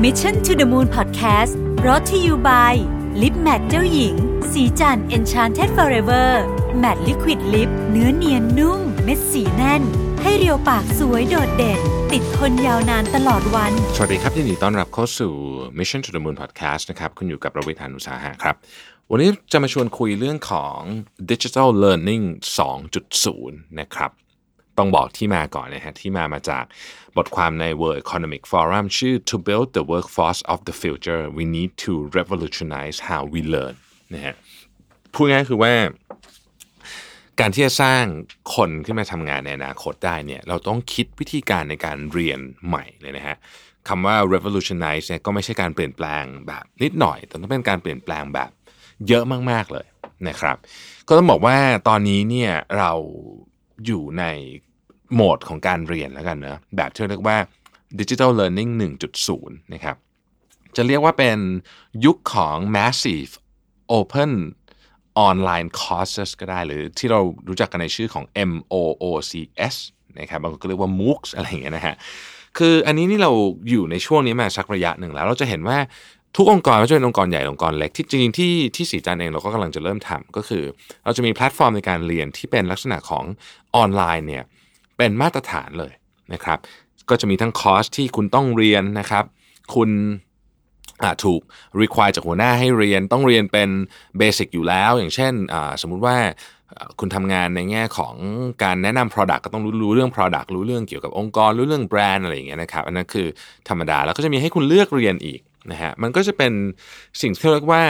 Mission to the Moon Podcast รอ t ธออยู่ by ลิปแมทเจ้าหญิง สีจัน Enchanted Forever Matte Liquid Lip เนื้อเนียนนุ่ม เม็ดสีแน่น ให้เรียวปากสวยโดดเด่น ติดทนยาวนานตลอดวัน สวัสดีครับยินดีต้อนรับเข้าสู่ Mission to the Moon Podcast นะครับ คุณอยู่กับประวิทยานุสาหะครับ วันนี้จะมาชวนคุยเรื่องของ Digital Learning 2.0 นะครับ ต้องบอกที่มาก่อนนะฮะที่มามาจากบทความใน World Economic Forum ชื่อ To build the workforce of the future we need to revolutionize how we learn นะฮะพูดง่ายคือว่า การที่จะสร้างคนขึ้นมาทำงานในอนาคตได้เนี่ยเราต้องคิดวิธีการในการเรียนใหม่เลยนะฮะคำว่า revolutionize เนี่ยก็ไม่ใช่การเปลี่ยนแปลงแบบนิดหน่อย แต่ต้องเป็นการเปลี่ยนแปลงแบบเยอะมากๆเลยนะครับ ก็ต้องบอกว่าตอนนี้เนี่ยเราอยู่ใน โหมดของการเรียนแล้วกันเนะแบบที่เรียกว่า digital learning 1.0 นะครับ จะเรียกว่าเป็นยุคของ massive open online courses ก็ได้ หรือที่เรารู้จักกันในชื่อของ MOOCs นะครับบางคนก็เรียกว่า MOOCs อะไรอย่างเงี้ยนะฮะคืออันนี้นี่เราอยู่ในช่วงนี้มาสักระยะหนึ่งแล้ว เราจะเห็นว่าทุกองค์กรไม่ว่าจะเป็นองค์กรใหญ่องค์กรเล็กที่จริงที่ที่สีจันเองเราก็กำลังจะเริ่มทำก็คือ เราจะมีแพลตฟอร์มในการเรียนที่เป็นลักษณะของออนไลน์เนี่ย เป็นมาตรฐานเลยนะครับ ก็จะมีทั้งคอร์สที่คุณต้องเรียนนะครับ คุณถูก require จากหัวหน้าให้เรียนต้องเรียนเป็น basic อยู่แล้ว อย่างเช่นสมมุติว่าคุณทำงานในแง่ของการแนะนำ Product ก็ต้องรู้รู้เรื่อง Product รู้เรื่องเกี่ยวกับองค์กร รู้เรื่องแบรนด์อะไรอย่างเงี้ยนะครับ อันนั้นคือธรรมดา แล้วก็จะมีให้คุณเลือกเรียนอีกนะฮะ มันก็จะเป็นสิ่งที่เรียกว่า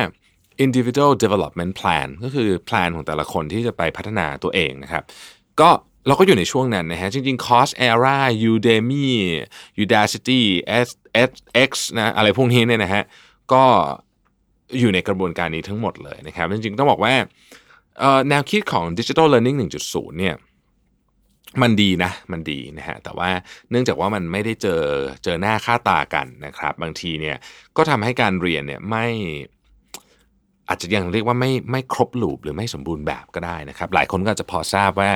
individual development plan ก็คือแพลนของแต่ละคนที่จะไปพัฒนาตัวเองนะครับ ก็ เราก็อยู่ในช่วงนั้นนะฮะ จริงๆ Course Era Udemy Udacity SX นะอะไรพวกนี้เนี่ยนะฮะ ก็อยู่ในกระบวนการนี้ทั้งหมดเลยนะครับ จริงๆ ต้องบอกว่าแนวคิดของ Digital Learning 1.0 เนี่ยมันดีนะ มันดีนะฮะ แต่ว่าเนื่องจากว่ามันไม่ได้เจอเจอหน้าค่าตากันนะครับ บางทีเนี่ยก็ทำให้การเรียนเนี่ยไม่อาจจะยังเรียกว่าไม่ไม่ครบลูปหรือไม่สมบูรณ์แบบก็ได้นะครับ หลายคนก็จะพอทราบว่า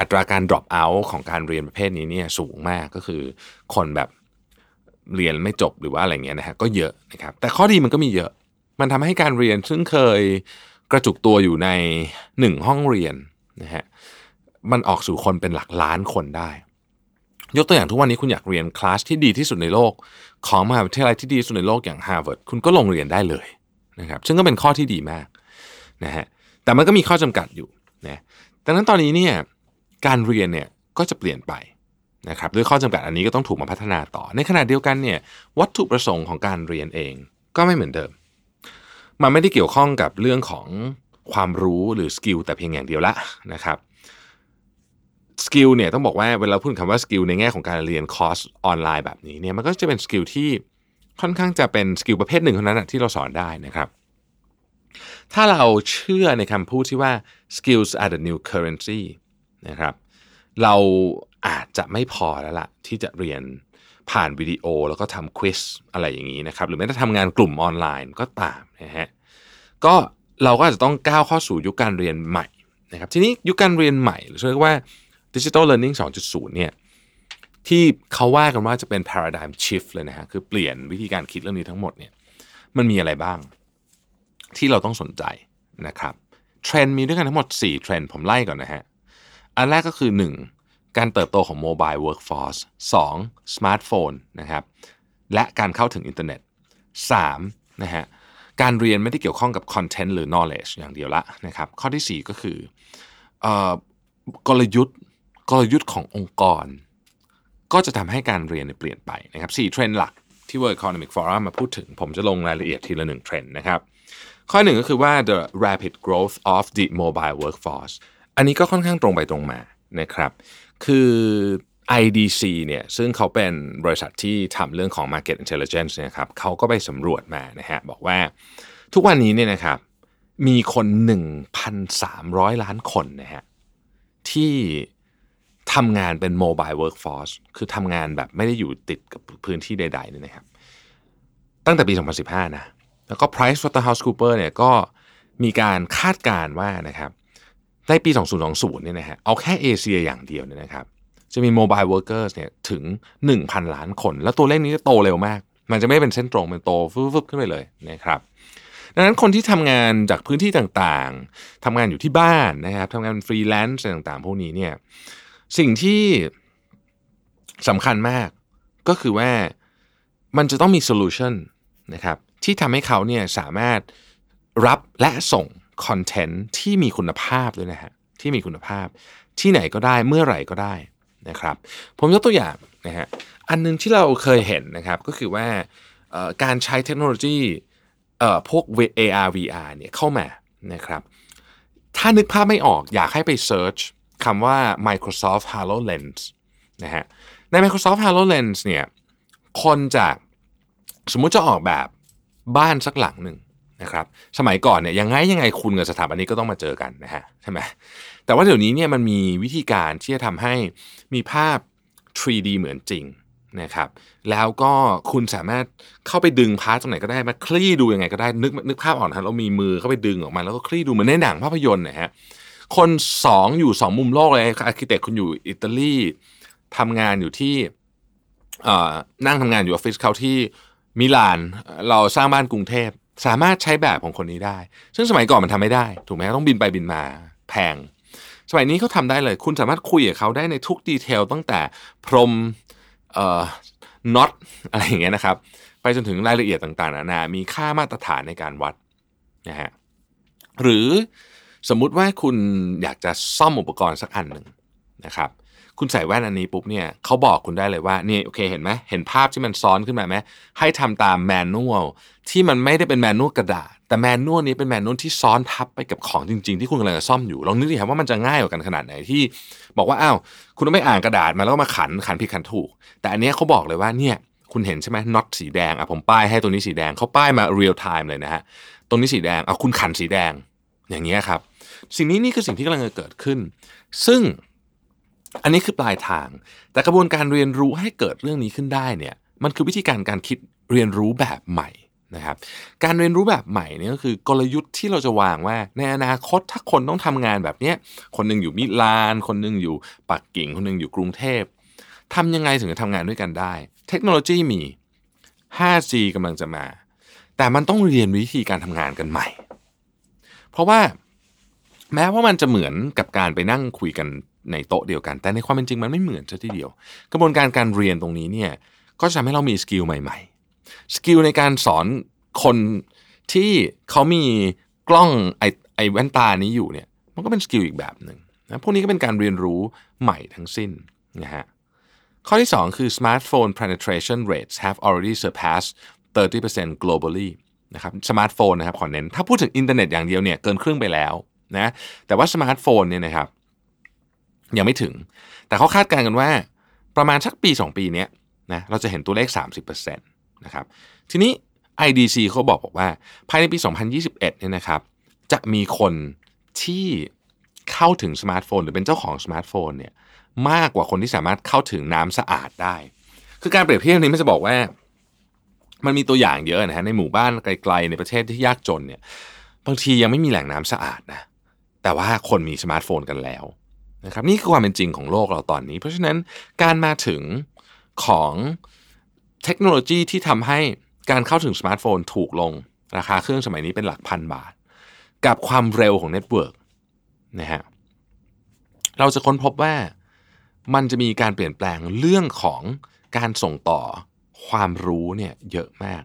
อัตราการ drop out ของการเรียนประเภทนี้เนี่ยสูงมากก็คือคนแบบเรียนไม่จบหรือว่าอะไรเงี้ยนะฮะก็เยอะนะครับ แต่ข้อดีมันก็มีเยอะ มันทำให้การเรียนซึ่งเคยกระจุกตัวอยู่ในหนึ่งห้องเรียนนะฮะมันออกสู่คนเป็นหลักล้านคนได้ ยกตัวอย่างทุกวันนี้คุณอยากเรียนคลาสที่ดีที่สุดในโลก ของมหาวิทยาลัยที่ดีที่สุดในโลกอย่าง Harvard คุณก็ลงเรียนได้เลยนะครับ ซึ่งก็เป็นข้อที่ดีมากนะฮะแต่มันก็มีข้อจำกัดอยู่นะดังนั้นตอนนี้เนี่ย การเรียนเนี่ยก็จะเปลี่ยนไปนะครับด้วยข้อจำกัดอันนี้ก็ต้องถูกมาพัฒนาต่อ ในขณะเดียวกันเนี่ยวัตถุประสงค์ของการเรียนเองก็ไม่เหมือนเดิม มันไม่ได้เกี่ยวข้องกับเรื่องของความรู้หรือ skill แต่เพียงอย่างเดียวละนะครับ skill เนี่ยต้องบอกว่าเวลาพูดคำว่า skill ในแง่ของการเรียนคอร์สออนไลน์แบบนี้เนี่ยมันก็จะเป็น skill ที่ค่อนข้างจะเป็น skill ประเภทหนึ่งเท่านั้นที่เราสอนได้นะครับ ถ้าเราเชื่อในคำพูดที่ว่า skills are the new currency นะครับ เราอาจจะไม่พอแล้วล่ะ ที่จะเรียนผ่านวิดีโอแล้วก็ทำ quiz อะไรอย่างนี้นะครับ หรือแม้แต่ทำงานกลุ่มออนไลน์ก็ตามนะฮะก็เราก็อาจจะต้องก้าวเข้าสู่ยุคการเรียนใหม่นะครับทีนี้ยุคการเรียนใหม่หรือเรียกว่า Digital Learning 2.0เนี่ยที่เขาว่ากันว่าจะเป็น paradigm shift เลยนะฮะคือเปลี่ยนวิธีการคิดเรื่องนี้ทั้งหมดเนี่ยมันมีอะไรบ้าง ที่เราต้องสนใจนะครับเทรนด์มีด้วยกันทั้งหมด 4 เทรนด์ผมไล่ก่อนนะฮะ อันแรกก็คือ 1. การเติบโตของ mobile workforce สองสมาร์ทโฟนนะครับและการเข้าถึงอินเทอร์เน็ต 3. นะฮะการเรียนไม่ได้เกี่ยวข้องกับ content หรือ knowledge อย่างเดียวละนะครับข้อที่ 4 ก็คือกลยุทธ์กลยุทธ์ขององค์กร ก็จะทำให้การเรียนเปลี่ยนไปนะครับ4เทรนด์หลักที่ World Economic Forum มาพูดถึง ผมจะลงรายละเอียดทีละหนึ่งเทรนด์นะครับ ข้อหนึ่งก็คือว่า the rapid growth of the mobile workforce อันนี้ก็ค่อนข้างตรงไปตรงมานะครับ คือ IDC เนี่ยซึ่งเขาเป็นบริษัทที่ทำเรื่องของ Market Intelligence นะครับเขาก็ไปสำรวจมานะฮะบอกว่าทุกวันนี้เนี่ยนะครับมีคน 1,300 ล้านคนนะฮะที่ทำงานเป็น mobile workforce คือทำงานแบบไม่ได้อยู่ติดกับพื้นที่ใดๆเนี่ยนะครับ ตั้งแต่ปี 2015 นะ แล้วก็ Price Waterhouse Coopers เนี่ยก็มีการคาดการณ์ว่านะครับ ในปี 2020 เนี่ยนะฮะเอาแค่เอเชียอย่างเดียวเนี่ยนะครับจะมี mobile workers เนี่ยถึง 1,000 ล้านคน แล้วตัวเลขนี้จะโตเร็วมาก มันจะไม่เป็นเส้นตรงเป็นโตฟึบๆขึ้นไปเลยนะครับดังนั้นคนที่ทำงานจากพื้นที่ต่างๆทำงานอยู่ที่บ้านนะครับทำงานฟรีแลนซ์ต่างๆ พวกนี้เนี่ยสิ่งที่สำคัญมากก็คือว่ามันจะต้องมี solution นะครับที่ทำให้เขาเนี่ยสามารถรับและส่ง คอนเทนต์ที่มีคุณภาพด้วยนะฮะที่มีคุณภาพ ที่ไหนก็ได้เมื่อไหร่ก็ได้นะครับ ผมยกตัวอย่างนะฮะอันนึงที่เราเคยเห็นนะครับก็คือว่าการใช้เทคโนโลยีพวก AR VR เนี่ยเข้ามานะครับ ถ้านึกภาพไม่ออกอยากให้ไปเซิร์ชคำว่า Microsoft HoloLens นะฮะใน Microsoft HoloLens เนี่ยคนจากสมมุติจะออกแบบบ้านสักหลังหนึ่ง นะครับสมัยก่อนเนี่ยยังไงยังไงคุณกับสถาบันนี้ก็ต้องมาเจอกันนะฮะใช่ไหมแต่ว่าเดี๋ยวนี้เนี่ยมันมีวิธีการที่จะทำให้มีภาพ 3D เหมือนจริงนะครับแล้วก็คุณสามารถเข้าไปดึง part ตรงไหนก็ได้มาคลี่ดูยังไงก็ได้นึกนึกภาพออกนะเรามีมือเข้าไปดึงออกมาแล้วก็คลี่ดูเหมือนในหนังภาพยนตร์นะฮะคนสองอยู่สองมุมโลกเลย architect คุณอยู่อิตาลีทำงานอยู่ที่นั่งทำงานอยู่ออฟฟิศเขาที่มิลาน เราสร้างบ้านกรุงเทพ สามารถใช้แบบของคนนี้ได้ ซึ่งสมัยก่อนมันทำไม่ได้ ถูกไหมต้องบินไปบินมาแพง สมัยนี้เขาทำได้เลย คุณสามารถคุยกับเขาได้ในทุกดีเทลตั้งแต่พรมเอ่อน็อตอะไรอย่างเงี้ยนะครับ ไปจนถึงรายละเอียดต่างๆนานา มีค่ามาตรฐานในการวัดนะฮะหรือสมมุติว่าคุณอยากจะซ่อมอุปกรณ์สักอันหนึ่งนะครับ คุณใส่แว่นอันนี้ปุ๊บเนี่ยเขาบอกคุณได้เลยว่านี่โอเคเห็นไหมเห็นภาพที่มันซ้อนขึ้นมาไหมให้ทำตามแมนนวลที่มันไม่ได้เป็นแมนนวลกระดาษ แต่แมนนวลนี้เป็นแมนนวลที่ซ้อนทับไปกับของจริง ๆ ที่คุณกำลังจะซ่อมอยู่ลองนึกดิครับว่ามันจะง่ายกว่ากันขนาดไหนที่ บอกว่าอ้าวคุณต้องไม่อ่านกระดาษมาแล้วมาขันขันผิดขันถูก แต่อันนี้เขาบอกเลยว่าเนี่ยคุณเห็นใช่ไหมน็อตสีแดงอะผมป้ายให้ตัวนี้สีแดงเขาป้ายมาเรียลไทม์เลยนะฮะตรงนี้สีแดงอะคุณขันสีแดงอย่างเงี้ยครับสิ่งนี้นี่คือสิ่งที่กำลังจะเกิดขึ้น ซึ่ง อันนี้คือปลายทาง แต่กระบวนการเรียนรู้ให้เกิดเรื่องนี้ขึ้นได้เนี่ยมันคือวิธีการการคิดเรียนรู้แบบใหม่นะครับการเรียนรู้แบบใหม่นี่ก็คือกลยุทธ์ที่เราจะวางว่า ในอนาคตถ้าคนต้องทำงานแบบเนี้ยคนหนึ่งอยู่มิลาน คนหนึ่งอยู่ปักกิ่ง คนหนึ่งอยู่กรุงเทพทำยังไงถึงจะทำงานด้วยกันได้ เทคโนโลยีมี 5G กำลังจะมา แต่มันต้องเรียนวิธีการทำงานกันใหม่ เพราะว่าแม้ว่ามันจะเหมือนกับการไปนั่งคุยกัน ในโต๊ะเดียวกัน แต่ในความเป็นจริงมันไม่เหมือนซะทีเดียว กระบวนการการเรียนตรงนี้เนี่ยก็จะทำให้เรามี skill ใหม่ๆ skill ในการสอนคนที่เขามีกล้อง AR แว่นตานี้อยู่เนี่ยมันก็เป็น skill อีกแบบหนึ่งนะพวกนี้ก็เป็นการเรียนรู้ใหม่ทั้งสิ้นนะฮะข้อที่ 2 คือ smartphone penetration rates have already surpassed 30% globally นะครับสมาร์ทโฟนนะครับขอเน้น ถ้าพูดถึงอินเทอร์เน็ตอย่างเดียวเนี่ยเกินครึ่งไปแล้วนะแต่ว่าสมาร์ทโฟนเนี่ยนะครับ ยังไม่ถึง แต่เขาคาดการณ์กันว่า ประมาณสักปี 2 ปีนี้นะเราจะเห็นตัวเลข 30%นะครับทีนี้ IDC เขาบอกบอกว่า ภายในปี 2021เนี่ยนะครับจะมีคนที่เข้าถึงสมาร์ทโฟน หรือเป็นเจ้าของสมาร์ทโฟนเนี่ยมากกว่าคนที่สามารถเข้าถึงน้ำสะอาดได้ คือการเปรียบเทียบนี้ไม่จะบอกว่า มันมีตัวอย่างเยอะนะฮะในหมู่บ้านไกลๆ ในประเทศที่ยากจนเนี่ยบางทียังไม่มีแหล่งน้ำสะอาดนะแต่ว่าคนมีสมาร์ทโฟนกันแล้ว นะครับนี่คือความเป็นจริงของโลกเราตอนนี้ เพราะฉะนั้นการมาถึงของเทคโนโลยีที่ทำให้การเข้าถึงสมาร์ทโฟนถูกลง ราคาเครื่องสมัยนี้เป็นหลักพันบาท กับความเร็วของ network นะฮะเราจะค้นพบว่ามันจะมีการเปลี่ยนแปลงเรื่องของการส่งต่อความรู้เนี่ยเยอะมาก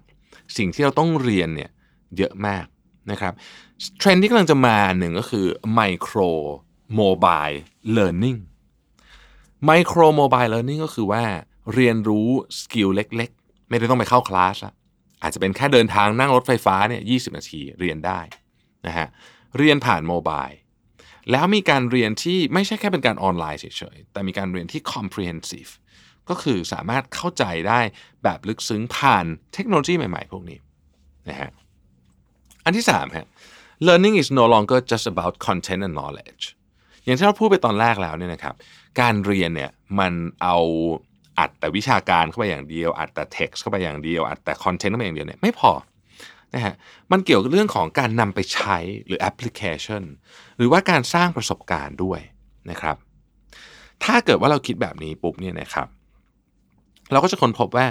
สิ่งที่เราต้องเรียนเนี่ยเยอะมากนะครับเทรนด์ที่กำลังจะมาหนึ่งก็คือ micro mobile learning micro mobile learning ก็คือว่าเรียนรู้ skill เล็ก ๆ ไม่ได้ต้องไปเข้าคลาสละอาจจะเป็นแค่เดินทางนั่งรถไฟฟ้าเนี่ยยี่สิบนาทีเรียนได้นะฮะเรียนผ่าน mobile แล้วมีการเรียนที่ไม่ใช่แค่เป็นการออนไลน์เฉยๆ แต่มีการเรียนที่ comprehensive ก็คือสามารถเข้าใจได้แบบลึกซึ้งผ่านเทคโนโลยีใหม่ๆ พวกนี้นะฮะอันที่3ฮะ learning is no longer just about content and knowledge อย่างที่เราพูดไปตอนแรกแล้วเนี่ยนะครับ การเรียนเนี่ยมันเอาอัดแต่วิชาการเข้าไปอย่างเดียวอัดแต่เท็กซ์เข้าไปอย่างเดียวอัดแต่คอนเทนต์เข้าไปอย่างเดียวเนี่ยไม่พอนะฮะมันเกี่ยวกับเรื่องของการนำไปใช้หรือแอปพลิเคชันหรือว่าการสร้างประสบการณ์ด้วยนะครับ ถ้าเกิดว่าเราคิดแบบนี้ปุ๊บเนี่ยนะครับ เราก็จะค้นพบว่า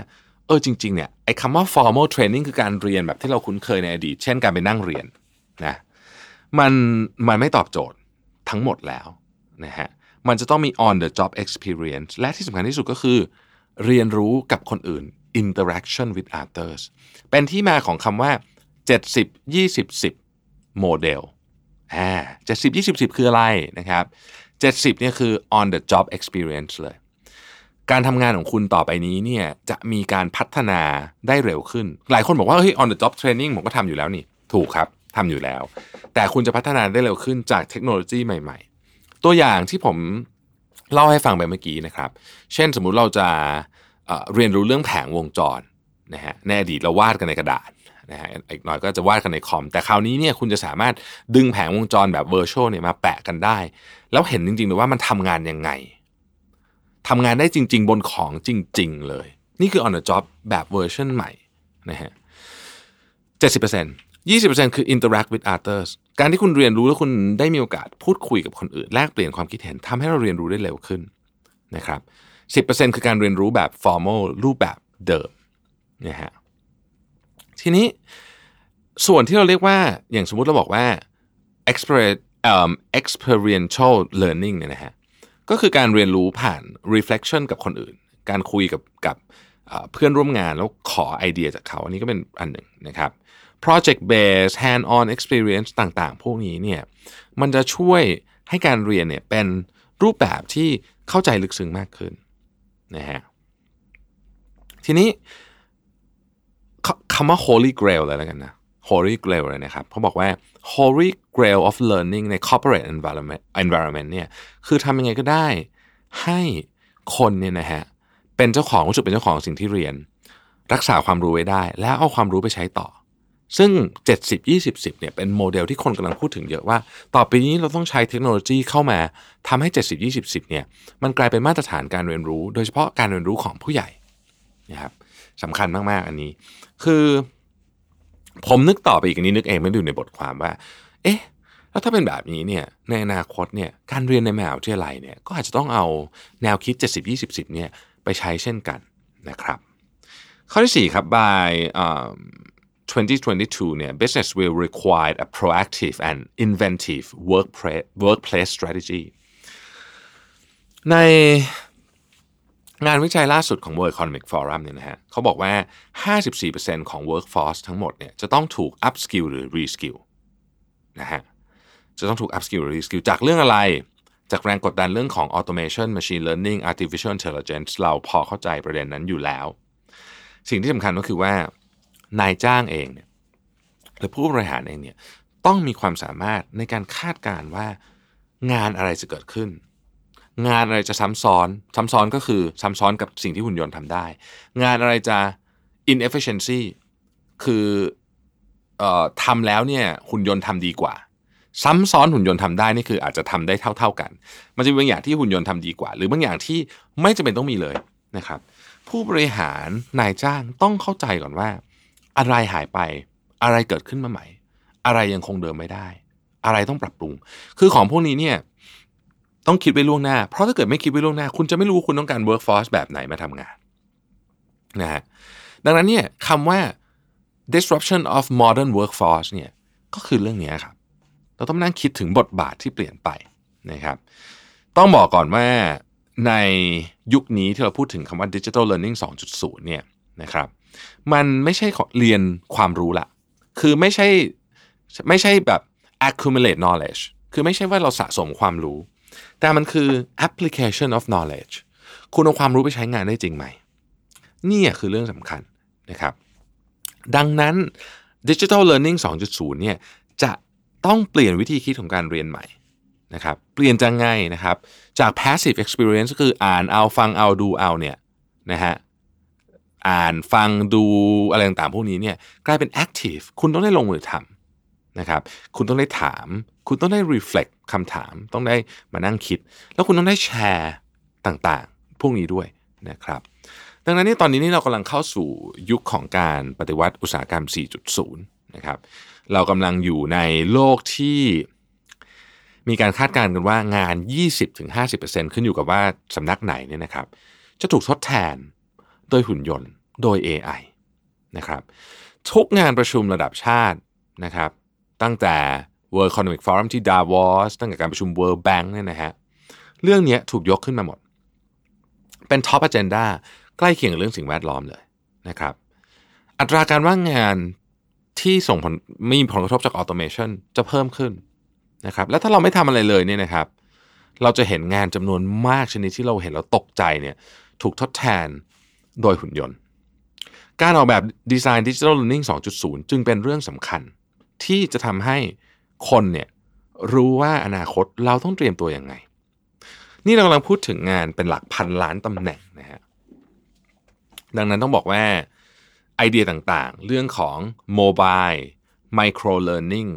เออจริงๆเนี่ยไอ้คำว่า formal training คือการเรียนแบบที่เราคุ้นเคยในอดีต เช่นการไปนั่งเรียนนะมันมันไม่ตอบโจทย์ ทั้งหมดแล้วนะฮะมันจะต้องมี on the job experience และที่สำคัญที่สุดก็คือ เรียนรู้กับคนอื่น interaction with others เป็นที่มาของคำว่า 70 20 10 โมเดลอ่า70 20 10 คืออะไรนะครับ 70เนี่ยคือ on the job experience เลย การทำงานของคุณต่อไปนี้เนี่ยจะมีการพัฒนาได้เร็วขึ้น หลายคนบอกว่าเฮ้ย on the job training ผมก็ทำอยู่แล้วนี่ ถูกครับ ทำอยู่แล้ว แต่คุณจะพัฒนาได้เร็วขึ้นจากเทคโนโลยีใหม่ ๆ ตัวอย่างที่ผมเล่าให้ฟังไปเมื่อกี้นะครับ เช่นสมมุติเราจะเเรียนรู้เรื่องแผงวงจรนะฮะในอดีตเราวาดกันในกระดาษนะฮะอีกหน่อยก็จะวาดกันในคอม แต่คราวนี้เนี่ยคุณจะสามารถดึงแผงวงจรแบบเวอร์ชวลเนี่ยมาแปะกันได้ แล้วเห็นจริงๆเลยว่ามันทำงานยังไงทำงานได้จริง ๆ บนของจริง ๆ เลย นี่คือ on the job แบบเวอร์ชันใหม่นะฮะ70% 20%คือ interact with others การที่คุณเรียนรู้แล้วคุณได้มีโอกาสพูดคุยกับคนอื่น แลกเปลี่ยนความคิดเห็นทำให้เราเรียนรู้ได้เร็วขึ้นนะครับ10%คือการเรียนรู้แบบ formal รูปแบบเดิมนะฮะทีนี้ส่วนที่เราเรียกว่าอย่างสมมุติเราบอกว่า experiential learning เนี่ยนะฮะก็คือการเรียนรู้ผ่าน reflection กับคนอื่น การคุยกับกับเพื่อนร่วมงานแล้วขอไอเดียจากเขา อันนี้ก็เป็นอันหนึ่งนะครับ project based hand on experience ต่างๆ พวกนี้เนี่ยมันจะช่วยให้การเรียนเนี่ยเป็นรูปแบบที่เข้าใจลึกซึ้งมากขึ้นนะฮะทีนี้คำว่า holy grail เลยแล้วกันนะ holy grail เลยนะครับเขาบอกว่า holy grail of learning ใน corporate environment environment เนี่ยคือทำยังไงก็ได้ให้คนเนี่ยนะฮะเป็นเจ้าของรู้สึกเป็นเจ้าของสิ่งที่เรียน รักษาความรู้ไว้ได้ แล้วเอาความรู้ไปใช้ต่อ ซึ่ง 70 20 10เนี่ยเป็นโมเดลที่คนกำลังพูดถึงเยอะว่า ต่อไปนี้เราต้องใช้เทคโนโลยีเข้ามาทำให้ 70 20 10เนี่ยมันกลายเป็นมาตรฐานการเรียนรู้ โดยเฉพาะการเรียนรู้ของผู้ใหญ่นะครับสำคัญมาก ๆ อันนี้ คือผมนึกต่อไปอีกนนี้นึกเองไม่ดูในบทความว่า เอ๊ะแล้วถ้าเป็นแบบนี้เนี่ยในอนาคตเนี่ยการเรียนในมหาวิทยาลัยเนี่ยก็อาจจะต้องเอาแนวคิด 70 20 10เนี่ยไปใช้เช่นกันนะครับ ข้อที่ 4 ครับ by 2022 เนี่ย business will require a proactive and inventive workplace workplace strategy ในงานวิจัยล่าสุดของ World Economic Forum เนี่ยนะฮะเขาบอกว่า 54%ของ workforce ทั้งหมดเนี่ยจะต้องถูก upskill หรือ reskill นะฮะ จะต้องถูก upskill หรือ reskill จากเรื่องอะไร จากแรงกดดันเรื่องของ automation machine learning artificial intelligence เราพอเข้าใจประเด็นนั้นอยู่แล้ว สิ่งที่สำคัญก็คือว่า นายจ้างเองเนี่ยหรือผู้บริหารเองเนี่ยต้องมีความสามารถในการคาดการณ์ว่างานอะไรจะเกิดขึ้น งานอะไรจะซ้ำซ้อน ซ้ำซ้อนก็คือซ้ำซ้อนกับสิ่งที่หุ่นยนต์ทำได้ งานอะไรจะ inefficiency คือออทำแล้วเนี่ยหุ่นยนต์ทำดีกว่า ซ้ำซ้อนหุ่นยนต์ทำได้นี่คืออาจจะทำได้เท่า ๆกัน มันจะมีบางอย่างที่หุ่นยนต์ทำดีกว่า หรือบางอย่างที่ไม่จำเป็นต้องมีเลยนะครับ ผู้บริหารนายจ้างต้องเข้าใจก่อนว่า อะไรหายไป อะไรเกิดขึ้นมาใหม่ อะไรยังคงเดิมไม่ได้ อะไรต้องปรับปรุง คือของพวกนี้เนี่ยต้องคิดไว้ล่วงหน้า เพราะถ้าเกิดไม่คิดไว้ล่วงหน้า คุณจะไม่รู้คุณต้องการ workforce แบบไหนมาทำงานนะฮะดังนั้นเนี่ยคำว่า disruption of modern workforce เนี่ยก็คือเรื่องนี้ครับ เราต้องนั่งคิดถึงบทบาทที่เปลี่ยนไปนะครับ ต้องบอกก่อนว่าในยุคนี้ที่เราพูดถึงคำว่า digital learning 2.0 เนี่ยนะครับ มันไม่ใช่เรียนความรู้ละคือไม่ใช่ไม่ใช่แบบ accumulate knowledge คือไม่ใช่ว่าเราสะสมความรู้ แต่มันคือ application of knowledge คุณเอาความรู้ไปใช้งานได้จริงไหม นี่คือเรื่องสำคัญนะครับ ดังนั้น digital learning 2.0 เนี่ยจะต้องเปลี่ยนวิธีคิดของการเรียนใหม่นะครับ เปลี่ยนจากไงนะครับ จาก passive experience ก็คืออ่านเอาฟังเอาดูเอาเนี่ยนะฮะ อ่านฟังดูอะไรต่างๆพวกนี้เนี่ยกลายเป็น active คุณต้องได้ลงมือทำนะครับ คุณต้องได้ถาม คุณต้องได้ reflect คำถาม ต้องได้มานั่งคิด แล้วคุณต้องได้แชร์ต่างๆ พวกนี้ด้วยนะครับดังนั้นนี่ตอนนี้นี่เรากำลังเข้าสู่ยุคของการปฏิวัติอุตสาหกรรม 4.0 นะครับเรากำลังอยู่ในโลกที่มีการคาดการณ์กันว่างาน 20-50%ขึ้นอยู่กับว่าสำนักไหนเนี่ยนะครับ จะถูกทดแทน โดยหุ่นยนต์ โดย AI นะครับ ทุกงานประชุมระดับชาตินะครับ ตั้งแต่ World Economic Forum ที่ Davos ตั้งแต่การประชุม World Bank เนี่ยนะฮะเรื่องนี้ถูกยกขึ้นมาหมด เป็นท็อป a เจนดาใกล้เคียงกับเรื่องสิ่งแวดล้อมเลยนะครับ อัตราการว่างงานที่ส่งผลมีผลกระทบจาก automationจะเพิ่มขึ้นนะครับ และถ้าเราไม่ทำอะไรเลยเนี่ยนะครับ เราจะเห็นงานจำนวนมากชนิดที่เราเห็นแล้วตกใจเนี่ยถูกทดแทน โดยหุ่นยนต์ การออกแบบดีไซน์ดิจิทัล l ล a r n i n g 2.0 จึงเป็นเรื่องสำคัญ ที่จะทำให้คนเนี่ยรู้ว่าอนาคตเราต้องเตรียมตัวยังไง นี่เรากำลังพูดถึงงานเป็นหลักพันล้านตำแหน่งนะฮะดังนั้นต้องบอกว่าไอเดียต่างๆ เรื่องของ mobile micro learning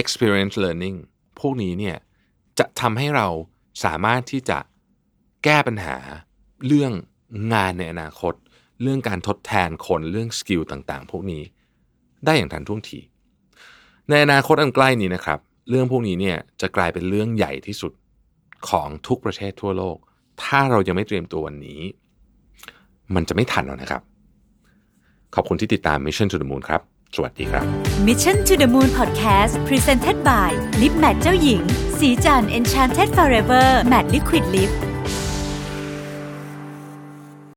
experience learning พวกนี้เนี่ยจะทำให้เราสามารถที่จะแก้ปัญหาเรื่อง งานในอนาคต เรื่องการทดแทนคนเรื่องสกิลต่างๆ พวกนี้ได้อย่างทันท่วงที ในอนาคตอันใกล้นี้นะครับ เรื่องพวกนี้เนี่ยจะกลายเป็นเรื่องใหญ่ที่สุดของทุกประเทศทั่วโลก ถ้าเรายังไม่เตรียมตัววันนี้ มันจะไม่ทันแล้วนะครับ ขอบคุณที่ติดตาม Mission to the Moon ครับ สวัสดีครับ Mission to the Moon Podcast Presented by Lip Matte เจ้าหญิง สีจัน Enchanted Forever Matte Liquid Lip